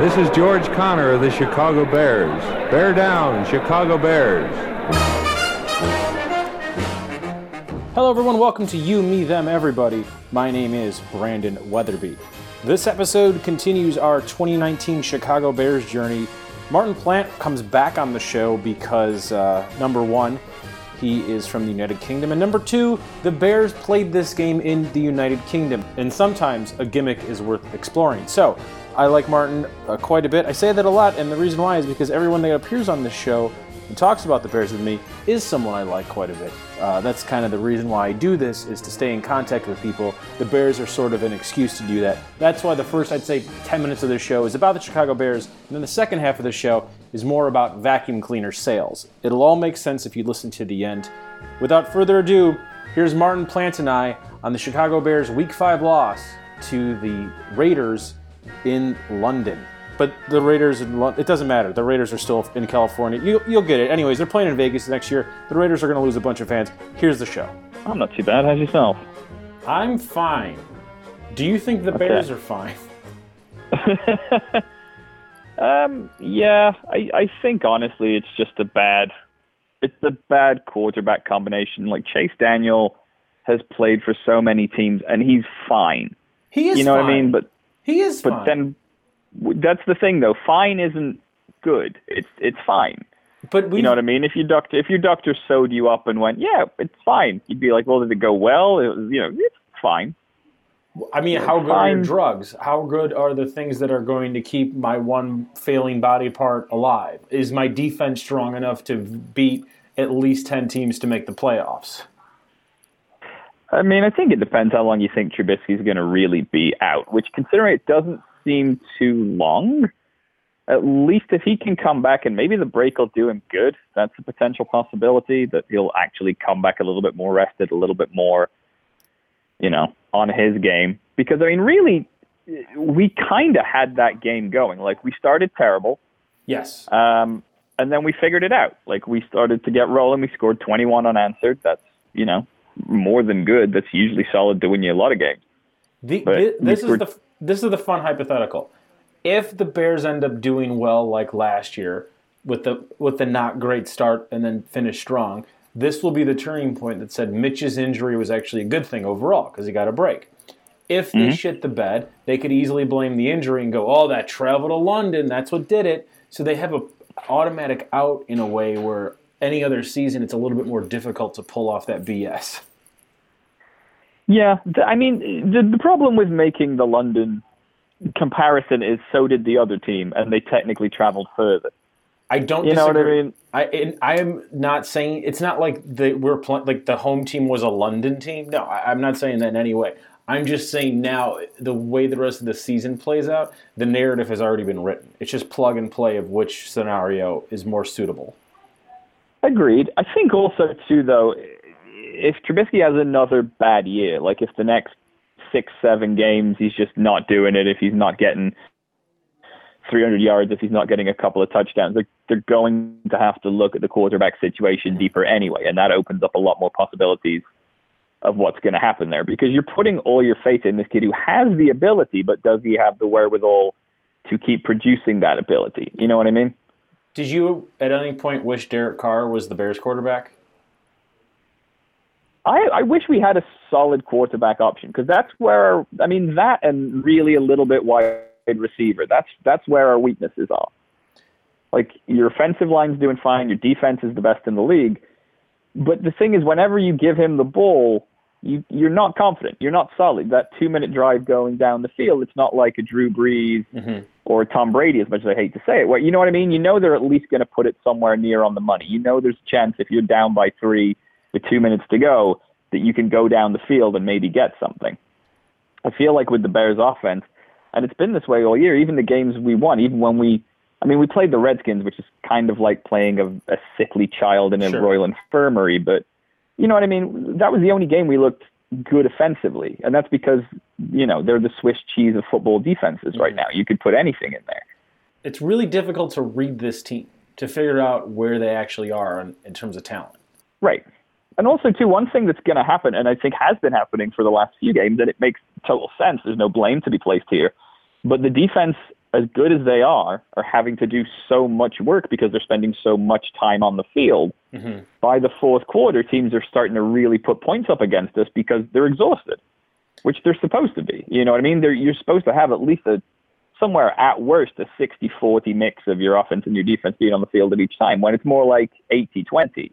This is George Connor of the Chicago Bears. Bear down, Chicago Bears. Hello, everyone. Welcome to You, Me, Them, Everybody. My name is Brandon Weatherby. This episode continues our 2019 Chicago Bears journey. Martin Plant comes back on the show because, uh, number one, he is from the United Kingdom, and number two, the Bears played this game in the United Kingdom, and sometimes a gimmick is worth exploring. So, I like Martin uh, quite a bit. I say that a lot, and the reason why is because everyone that appears on this show and talks about the Bears with me is someone I like quite a bit. Uh, that's kind of the reason why I do this is to stay in contact with people. The Bears are sort of an excuse to do that. That's why the first, I'd say, 10 minutes of this show is about the Chicago Bears, and then the second half of the show is more about vacuum cleaner sales. It'll all make sense if you listen to the end. Without further ado, here's Martin Plant and I on the Chicago Bears Week 5 loss to the Raiders in London. But the Raiders, it doesn't matter. The Raiders are still in California. You, you'll get it. Anyways, they're playing in Vegas next year. The Raiders are going to lose a bunch of fans. Here's the show. I'm not too bad. How's yourself? I'm fine. Do you think the Okay. Bears are fine? Um, yeah, I, I think honestly it's just a bad, it's a bad quarterback combination. Like Chase Daniel has played for so many teams and he's fine. He is you know fine. what I mean? But he is but fine. then that's the thing though. Fine isn't good. It's it's fine. but we You know what I mean? If your doctor if your doctor sewed you up and went, yeah, it's fine. You'd be like, well, did it go well? It was, you know, it's fine. I mean, how good are drugs? How good are the things that are going to keep my one failing body part alive? Is my defense strong enough to beat at least 10 teams to make the playoffs? I mean, I think it depends how long you think Trubisky's going to really be out, which considering it doesn't seem too long, at least if he can come back and maybe the break will do him good, that's a potential possibility that he'll actually come back a little bit more rested, a little bit more, you know, on his game. Because, I mean, really, we kind of had that game going. Like, we started terrible. Yes. Um, and then we figured it out. Like we started to get rolling. We scored 21 unanswered. That's you know more than good. That's usually solid to win you a lot of games. The, this is the this is the fun hypothetical. If the Bears end up doing well like last year with the with the not great start and then finish strong, this will be the turning point that said Mitch's injury was actually a good thing overall because he got a break. If they mm-hmm. shit the bed, they could easily blame the injury and go, "Oh, that travel to London, that's what did it." So they have a automatic out in a way where any other season it's a little bit more difficult to pull off that BS. Yeah, I mean the the problem with making the London comparison is so did the other team, and they technically traveled further. I don't. You know what I mean? I I am not saying it's not like the we're pl- like the home team was a London team. No, I, I'm not saying that in any way. I'm just saying now the way the rest of the season plays out, the narrative has already been written. It's just plug and play of which scenario is more suitable. Agreed. I think also too though, if Trubisky has another bad year, like if the next six, seven games he's just not doing it, if he's not getting 300 yards, if he's not getting a couple of touchdowns, they're, they're going to have to look at the quarterback situation deeper anyway, and that opens up a lot more possibilities of what's going to happen there because you're putting all your faith in this kid who has the ability, but does he have the wherewithal to keep producing that ability? You know what I mean? Did you at any point wish Derek Carr was the Bears quarterback? I, I wish we had a solid quarterback option because that's where I mean that and really a little bit wide receiver. That's that's where our weaknesses are. Like your offensive line's doing fine, your defense is the best in the league. But the thing is, whenever you give him the ball, you you're not confident. You're not solid. That two minute drive going down the field, it's not like a Drew Brees mm-hmm. or Tom Brady, as much as I hate to say it. Well, you know what I mean? You know they're at least going to put it somewhere near on the money. You know there's a chance if you're down by three with two minutes to go that you can go down the field and maybe get something. I feel like with the Bears offense, and it's been this way all year, even the games we won, even when we, I mean, we played the Redskins, which is kind of like playing a, a sickly child in a Sure. royal infirmary, but you know what I mean? That was the only game we looked good offensively, and that's because, you know, they're the Swiss cheese of football defenses right mhm. now. You could put anything in there. It's really difficult to read this team to figure out where they actually are in, in terms of talent. Right. And also, too, one thing that's going to happen, and I think has been happening for the last few games, and it makes total sense. There's no blame to be placed here. But the defense as good as they are, are having to do so much work because they're spending so much time on the field. Mm-hmm. By the fourth quarter, teams are starting to really put points up against us because they're exhausted, which they're supposed to be. You know what I mean? They're, you're supposed to have at least a somewhere at worst a 60-40 mix of your offense and your defense being on the field at each time. When it's more like 80-20,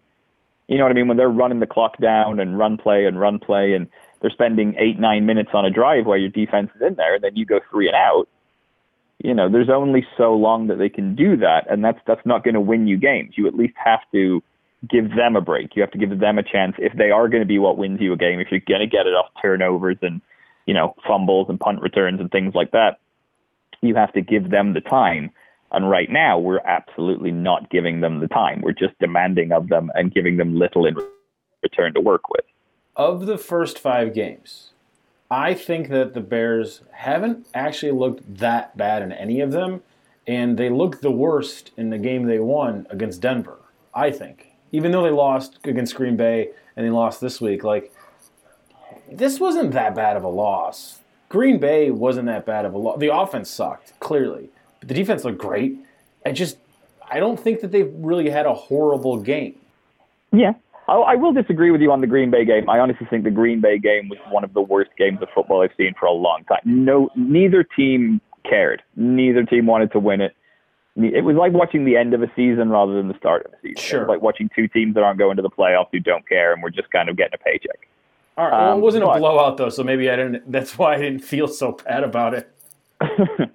you know what I mean? When they're running the clock down and run play and run play and they're spending eight, nine minutes on a drive while your defense is in there, and then you go three and out. You know, there's only so long that they can do that, and that's that's not going to win you games. You at least have to give them a break. You have to give them a chance if they are going to be what wins you a game. If you're going to get it off turnovers and you know fumbles and punt returns and things like that, you have to give them the time. And right now, we're absolutely not giving them the time. We're just demanding of them and giving them little in return to work with of the first five games, I think that the Bears haven't actually looked that bad in any of them, and they looked the worst in the game they won against Denver. I think, even though they lost against Green Bay and they lost this week, like this wasn't that bad of a loss. Green Bay wasn't that bad of a loss. The offense sucked clearly, but the defense looked great. I just, I don't think that they've really had a horrible game. Yeah, I will disagree with you on the Green Bay game. I honestly think the Green Bay game was one of the worst games of football I've seen for a long time. No, neither team cared. Neither team wanted to win it. It was like watching the end of a season rather than the start of a season. Sure. like watching two teams that aren't going to the playoffs who don't care and we're just kind of getting a paycheck. All right. Well, um, it wasn't but, a blowout though, so maybe I didn't. That's why I didn't feel so bad about it.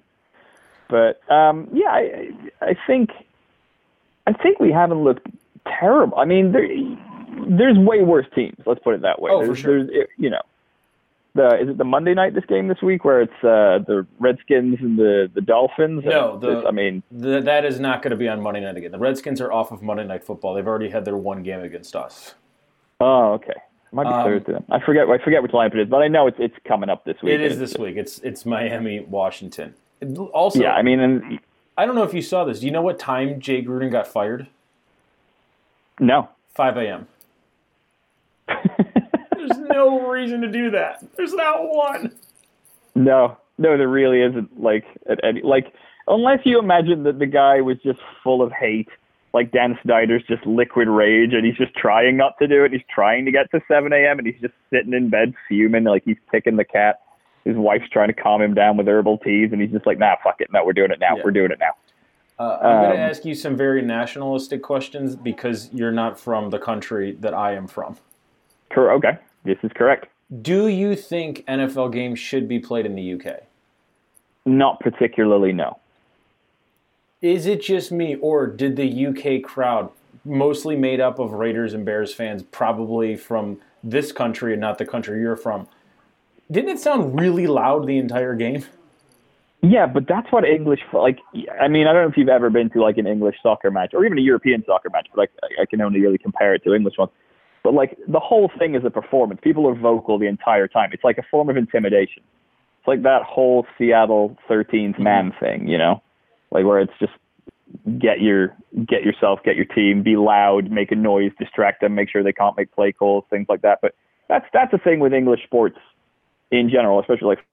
but um, yeah, I, I think I think we haven't looked terrible. I mean, there, there's way worse teams. Let's put it that way. Oh, there's, for sure. There's, you know, the is it the Monday night this game this week where it's uh, the Redskins and the the Dolphins? No, the, I mean the, that is not going to be on Monday night again. The Redskins are off of Monday Night Football. They've already had their one game against us. Oh, okay. It might be um, Thursday. I forget. I forget which lineup it is, but I know it's it's coming up this week. It is this week. It's it's Miami, Washington. Also, yeah. I mean, and I don't know if you saw this. Do you know what time Jay Gruden got fired? No. 5 a.m. There's no reason to do that. There's not one. No, no, there really isn't. Like, at any, like unless you imagine that the guy was just full of hate, like Dan Snyder's just liquid rage, and he's just trying not to do it. He's trying to get to 7 a.m. and he's just sitting in bed fuming, like he's kicking the cat. His wife's trying to calm him down with herbal teas, and he's just like, "Nah, fuck it, no, we're doing it now. Yeah. We're doing it now." Uh, I'm um, going to ask you some very nationalistic questions because you're not from the country that I am from. Okay, this is correct. Do you think NFL games should be played in the UK? Not particularly, no. Is it just me, or did the UK crowd, mostly made up of Raiders and Bears fans, probably from this country and not the country you're from, didn't it sound really loud the entire game? Yeah, but that's what English like. I mean, I don't know if you've ever been to like an English soccer match or even a European soccer match, but I, I can only really compare it to English ones. But like the whole thing is a performance. People are vocal the entire time. It's like a form of intimidation. It's like that whole Seattle 13th man mm-hmm. thing, you know, like where it's just get your get yourself, get your team, be loud, make a noise, distract them, make sure they can't make play calls, things like that. But that's that's the thing with English sports in general, especially like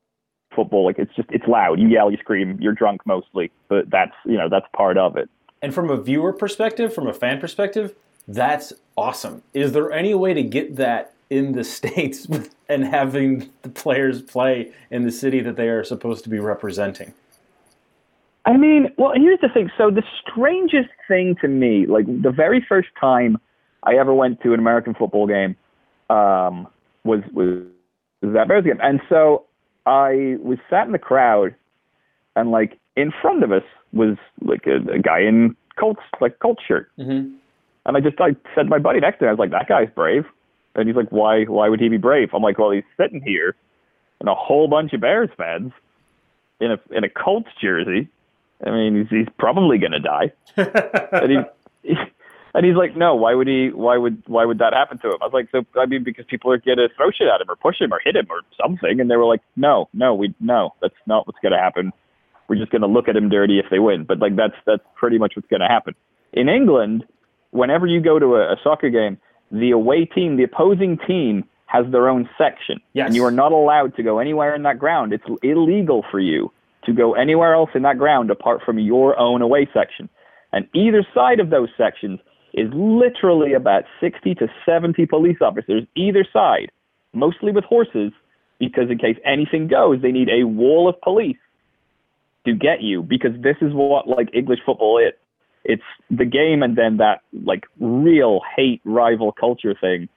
football. Like it's just it's loud. You yell, you scream, you're drunk mostly, but that's you know that's part of it. And from a viewer perspective, from a fan perspective, that's awesome. Is there any way to get that in the states and having the players play in the city that they are supposed to be representing? I mean, well, here's the thing. So the strangest thing to me, like the very first time I ever went to an American football game, um, was was that Bears game, and so I was sat in the crowd, and like in front of us was like a, a guy in Colts like Colts shirt, mm-hmm. And I just I said to my buddy next to me, I was like, that guy's brave, and he's like, why why would he be brave? I'm like, well, he's sitting here, and a whole bunch of Bears fans in a in a Colts jersey. I mean, he's he's probably gonna die, and he, he and he's like, no, why would he? Why would why would that happen to him? I was like, so I mean, because people are gonna throw shit at him or push him or hit him or something, and they were like, no, no, we no, that's not what's gonna happen. We're just gonna look at him dirty if they win. But like that's that's pretty much what's gonna happen. In England, whenever you go to a, a soccer game, the away team, the opposing team, has their own section, yes. and you are not allowed to go anywhere in that ground. It's illegal for you to go anywhere else in that ground apart from your own away section. And either side of those sections is literally about 60 to 70 police officers, either side, mostly with horses, because in case anything goes, they need a wall of police to get you, because this is what like English football is. It's the game and then that like real hate rival culture thing.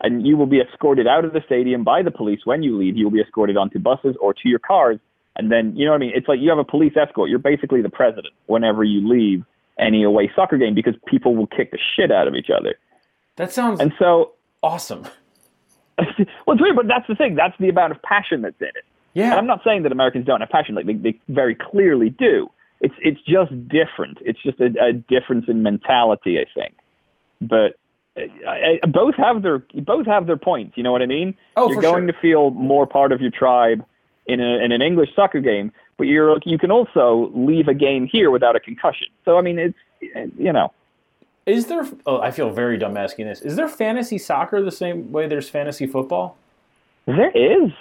And you will be escorted out of the stadium by the police when you leave. You will be escorted onto buses or to your cars. And then, you know what I mean? It's like you have a police escort. You're basically the president whenever you leave any away soccer game because people will kick the shit out of each other. That sounds And so, awesome. well, it's weird, but that's the thing. That's the amount of passion that's in it. Yeah. And I'm not saying that Americans don't have passion. Like they, they very clearly do. It's it's just different. It's just a, a difference in mentality, I think. But I, I, both have their both have their points. You know what I mean? Oh, you're going sure. to feel more part of your tribe in, a, in an English soccer game, but you're you can also leave a game here without a concussion. So I mean, it's you know. Is there? Oh, I feel very dumb asking this. Is there fantasy soccer the same way there's fantasy football? There is.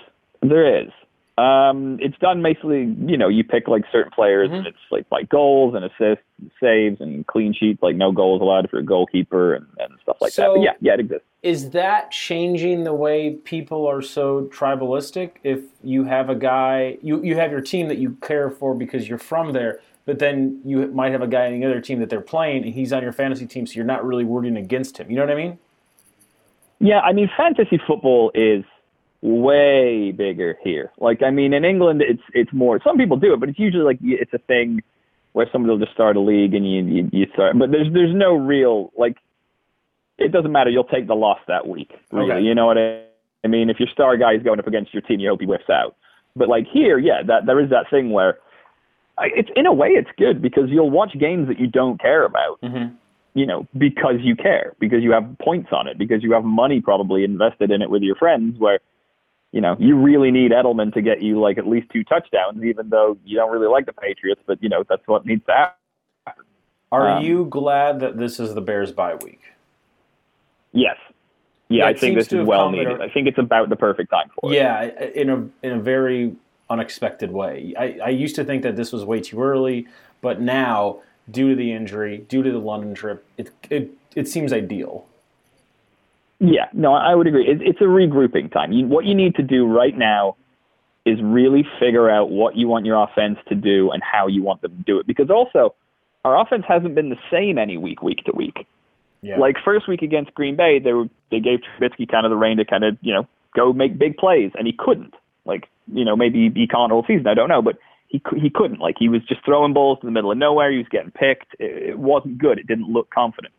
There is. Um, it's done basically, you know, you pick like certain players and it's like by goals and assists, and saves and clean sheets, like no goals allowed if you're a goalkeeper and, and stuff like that. But yeah, yeah, it exists. Is that changing the way people are so tribalistic? If you have a guy, you, you have your team that you care for because you're from there, but then you might have a guy in the other team that they're playing and he's on your fantasy team, so you're not really rooting against him. You know what I mean? Yeah, I mean, fantasy football is way bigger here. Like, I mean, in England, it's it's more. Some people do it, but it's usually like it's a thing where somebody will just start a league and you you, you start. But there's there's no real like. It doesn't matter. You'll take the loss that week. Really, Okay. you know what I, I mean? If your star guy is going up against your team, you hope he whiffs out. But like here, yeah, that there is that thing where. I, it's in a way it's good because you'll watch games that you don't care about Mm-hmm. you know, because you care, because you have points on it, because you have money probably invested in it with your friends where, you know, you really need Edelman to get you like at least two touchdowns, even though you don't really like the Patriots, but you know, that's what needs to happen. Are Um, you glad that this is the Bears bye week? Yes. Yeah, Yeah, I think this is well needed. a- I think it's about the perfect time for it. Yeah, in a in a very unexpected way. I, I used to think that this was way too early, but now, due to the injury, due to the London trip, it it, it seems ideal. Yeah, no, I would agree. It, it's a regrouping time. You, what you need to do right now is really figure out what you want your offense to do and how you want them to do it. Because also, our offense hasn't been the same any week, week to week. Yeah. Like first week against Green Bay, they were they gave Trubisky kind of the rein to kind of you know go make big plays, and he couldn't. Like you know maybe he can't all season, I don't know, but he he couldn't. Like he was just throwing balls to the middle of nowhere. He was getting picked. It, it wasn't good. It didn't look confident.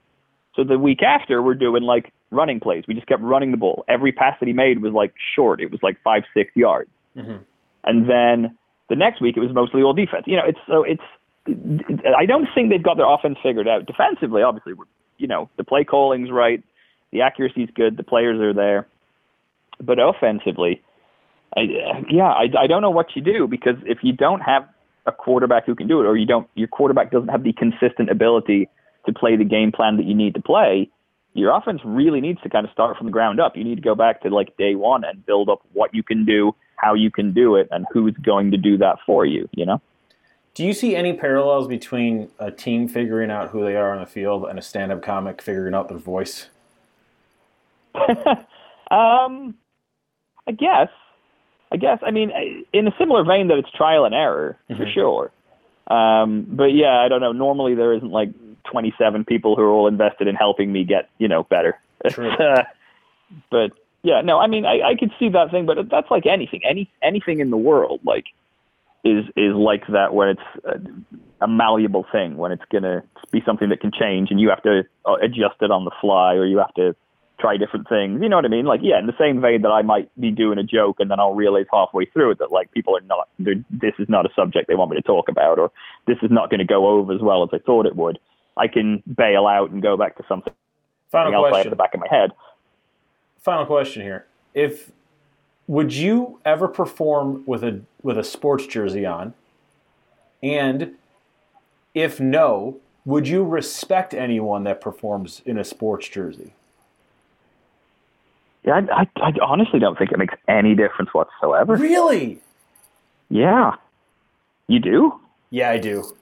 So the week after, we're doing like running plays. We just kept running the ball. Every pass that he made was like short. It was like five, six yards. Mhm. And then the next week, it was mostly all defense. You know, it's so it's. I don't think they've got their offense figured out. Defensively, obviously, we're, you know, the play calling's right, the accuracy's good, the players are there. But offensively, I, yeah, I, I don't know what you do because if you don't have a quarterback who can do it, or you don't, your quarterback doesn't have the consistent ability to play the game plan that you need to play, your offense really needs to kind of start from the ground up. You need to go back to like day one and build up what you can do, how you can do it, and who's going to do that for you. You know? Do you see any parallels between a team figuring out who they are on the field and a stand-up comic figuring out their voice? Um, I guess. I guess. I mean, in a similar vein that it's trial and error for Mhm. sure. Um, but yeah, I don't know. Normally there isn't like 27 people who are all invested in helping me get you know better. Uh, but yeah, no. I mean, I, I could see that thing, but that's like anything. Any anything in the world like is is like that when it's a, a malleable thing when it's gonna be something that can change and you have to uh, adjust it on the fly or you have to try different things. You know what I mean? Like, yeah, in the same vein that I might be doing a joke and then I'll realize halfway through it that like people are not, they're- this is not a subject they want me to talk about, or this is not going to go over as well as I thought it would. I can bail out and go back to something Final else I have question. the back of my head. Final question here. If would you ever perform with a with a sports jersey on? And if no, would you respect anyone that performs in a sports jersey? Yeah, I, I, I honestly don't think it makes any difference whatsoever. Really? Yeah. You do? Yeah, I do.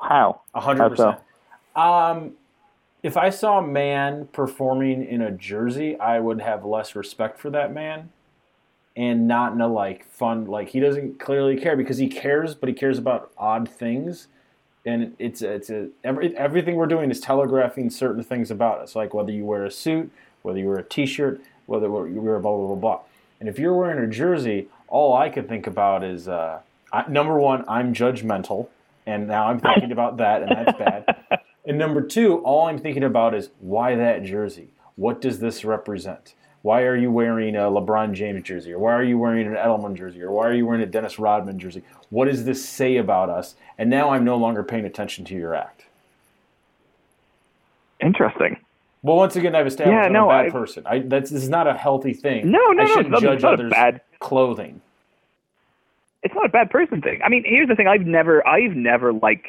How? A hundred How percent. Um, if I saw a man performing in a jersey, I would have less respect for that man, and not in a like fun like he doesn't clearly care because he cares, but he cares about odd things, and it's it's a every, everything we're doing is telegraphing certain things about us, like whether you wear a suit, whether you wear a T-shirt, whether you wear blah blah blah blah. And if you're wearing a jersey, all I can think about is uh, I, number one, I'm judgmental, and now I'm thinking about that, and that's bad. And number two, all I'm thinking about is why that jersey? What does this represent? Why are you wearing a LeBron James jersey? Or why are you wearing an Edelman jersey? Or why are you wearing a Dennis Rodman jersey? What does this say about us? And now I'm no longer paying attention to your act. Interesting. Well, once again, I've established Yeah, I'm no, a bad I- person. I, that's this is not a healthy thing. No, no, I no, shouldn't it's not- judge not a others' bad- clothing. It's not a bad person thing. I mean, here's the thing. I've never, I've never liked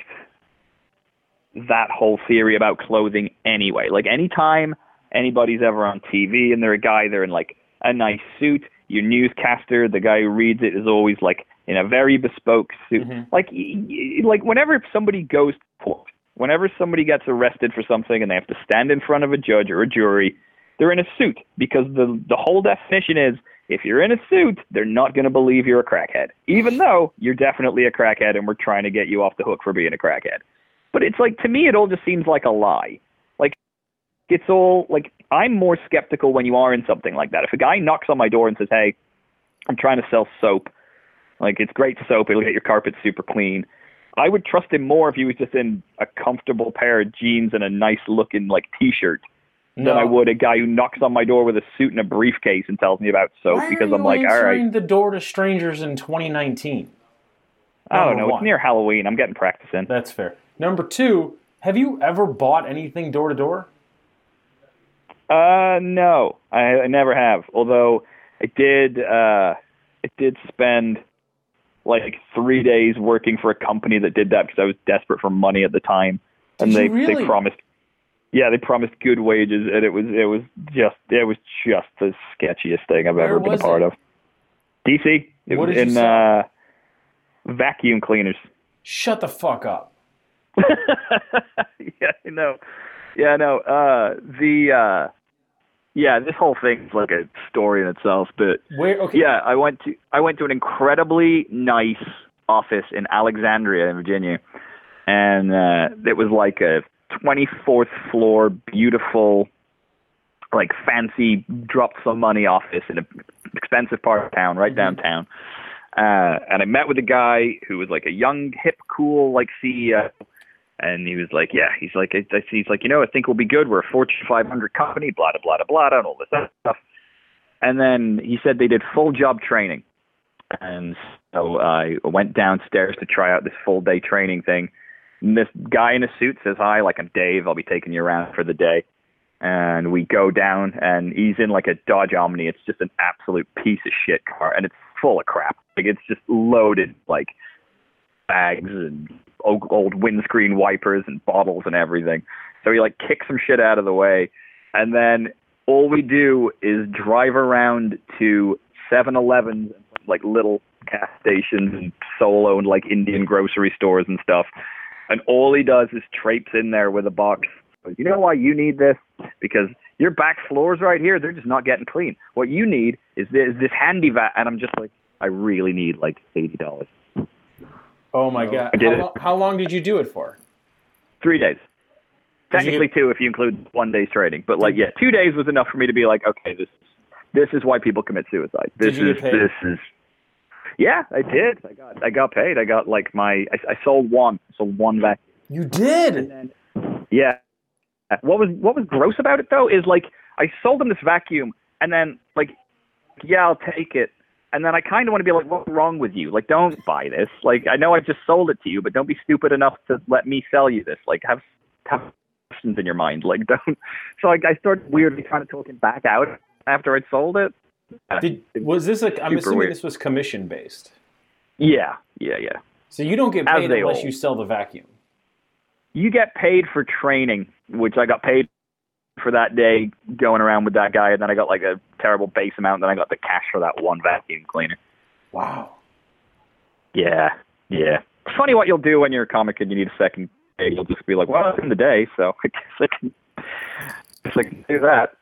that whole theory about clothing anyway. Like anytime anybody's ever on TV and they're a guy, they're in like a nice suit. Your newscaster, the guy who reads it, is always like in a very bespoke suit. Mm-hmm. Like, y- y- like whenever somebody goes to court, whenever somebody gets arrested for something and they have to stand in front of a judge or a jury, they're in a suit because the the whole definition is if you're in a suit, they're not going to believe you're a crackhead, even though you're definitely a crackhead and we're trying to get you off the hook for being a crackhead. But it's like to me, it all just seems like a lie. Like it's all like I'm more skeptical when you are in something like that. If a guy knocks on my door and says, "Hey, I'm trying to sell soap," like it's great soap, it'll get your carpet super clean. I would trust him more if he was just in a comfortable pair of jeans and a nice looking like t-shirt than I would a guy who knocks on my door with a suit and a briefcase and tells me about soap Why because I'm like, all right, the door to strangers in 2019? I don't know. one. It's near Halloween. I'm getting practice in. That's fair. Number two, have you ever bought anything door to door? Uh, no, I, I never have. Although I did, uh, I did spend like three days working for a company that did that because I was desperate for money at the time, and Did they really? they promised. Yeah, they promised good wages, and it was it was just it was just the sketchiest thing I've Where ever been a part it? of. DC. It What was did you in uh, vacuum cleaners. Shut the fuck up. yeah, I know. Yeah, I know. Uh, the uh, yeah, this whole thing's like a story in itself. But Where? Okay. yeah, I went to I went to an incredibly nice office in Alexandria, in Virginia, and uh, it was like a 24th floor, beautiful, like fancy, drop some money office in an expensive part of town, right downtown. Uh, and I met with a guy who was like a young, hip, cool, like CEO. And he was like, yeah, he's like, I, he's like, you know, I think we'll be good. We're a Fortune 500 company, blah, blah, blah, blah, blah, and all this stuff. And then he said they did full job training. And so I went downstairs to try out this full day training thing. And this guy in a suit says, hi, like I'm Dave. I'll be taking you around for the day. And we go down, and he's in like a Dodge Omni. It's just an absolute piece of shit car, and it's full of crap. Like it's just loaded, like bags and old, old windscreen wipers and bottles and everything. So he like kicks some shit out of the way, and then all we do is drive around to 7-Elevens, like little gas stations and solo-owned like Indian grocery stores and stuff. And all he does is traipse in there with a box. You know why you need this? Because your back floors right here, they're just not getting clean. What you need is this, this handy vac. And I'm just like, I really need like eighty dollars. Oh my god. I did how, it. lo- how long did you do it for? Three days. Technically two if you include one day's trading. But like yeah, two days was enough for me to be like, okay, this this is why people commit suicide. This is this is Yeah, I did. I got I got paid. I got like my I, I sold one. I sold one vacuum. You did. Yeah. What was what was gross about it though is like I sold him this vacuum and then like yeah, I'll take it. And then I kind of want to be like, what's wrong with you? Like, don't buy this. Like, I know I just sold it to you, but don't be stupid enough to let me sell you this. Like, have have questions in your mind. Like, don't. So like, I started weirdly trying to talk him back out after I'd sold it. Did was this a? I'm assuming weird. this was commission based. Yeah, yeah, yeah. So you don't get paid unless all. you sell the vacuum. you get paid for training, which I got paid for that day going around with that guy, and then I got like a terrible base amount, and then I got the cash for that one vacuum cleaner. Wow. Yeah, Yeah. Funny what you'll do when you're a comic and you need a second day. You'll just be like, well, it's in the day, so I guess I can, I guess I can do that.